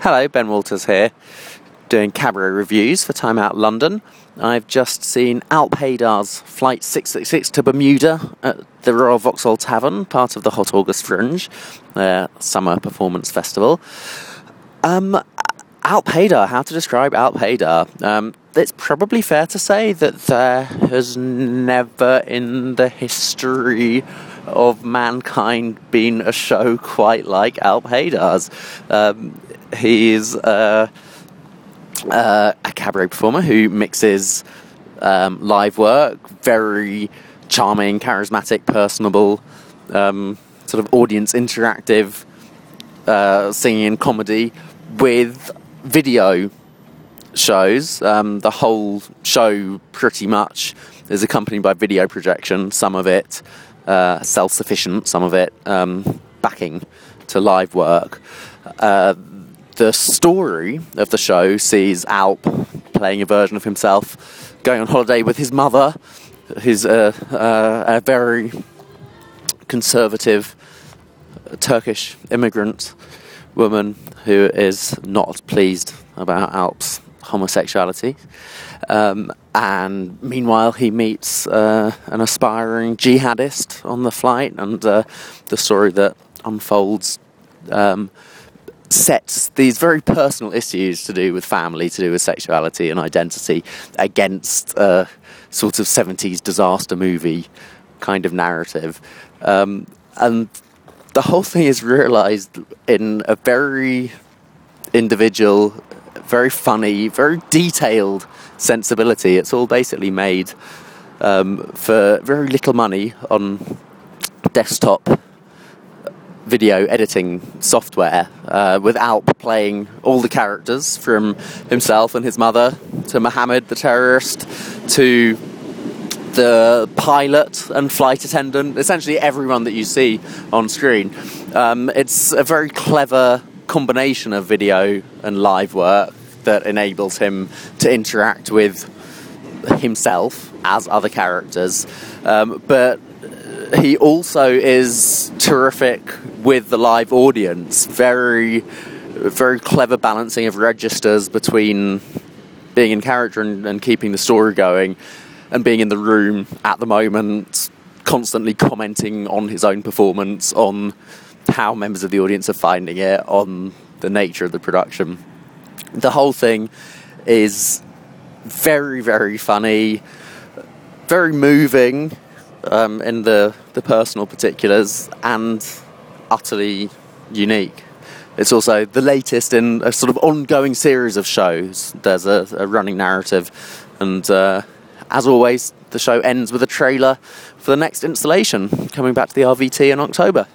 Hello, Ben Walters here, doing cabaret reviews for Time Out London. I've just seen Alp Haydar's Flight 666 to Bermuda at the Royal Vauxhall Tavern, part of the Hot August Fringe, their summer performance festival. Um, Alp Haydar, how to describe Alp Haydar? Um, it's probably fair to say that there has never in the history of mankind been a show quite like Alp Haydar's. Um, he's uh, uh, a cabaret performer who mixes um, live work, very charming, charismatic, personable, um, sort of audience interactive uh, singing and comedy with video shows. Um, the whole show pretty much is accompanied by video projection, some of it uh, self sufficient, some of it um, backing to live work. Uh, the story of the show sees Alp playing a version of himself going on holiday with his mother, who's a, a very conservative Turkish immigrant woman who is not pleased about Alp's homosexuality. Um, and meanwhile, he meets uh, an aspiring jihadist on the flight, and uh, the story that unfolds um, sets these very personal issues to do with family, to do with sexuality and identity against a sort of 70s disaster movie kind of narrative. Um, and the whole thing is realized in a very individual, very funny, very detailed sensibility. It's all basically made um, for very little money on desktop video editing software uh, with Alp playing all the characters from himself and his mother to Mohammed the terrorist to the pilot and flight attendant, essentially everyone that you see on screen. Um, it's a very clever combination of video and live work that enables him to interact with himself as other characters, um, but he also is terrific with the live audience. Very, very clever balancing of registers between being in character and, and keeping the story going, and being in the room at the moment, constantly commenting on his own performance, on how members of the audience are finding it, on the nature of the production. The whole thing is very, very funny, very moving um, in the, the personal particulars, and utterly unique. It's also the latest in a sort of ongoing series of shows. There's a, a running narrative, and uh, as always, the show ends with a trailer for the next installation coming back to the RVT in October.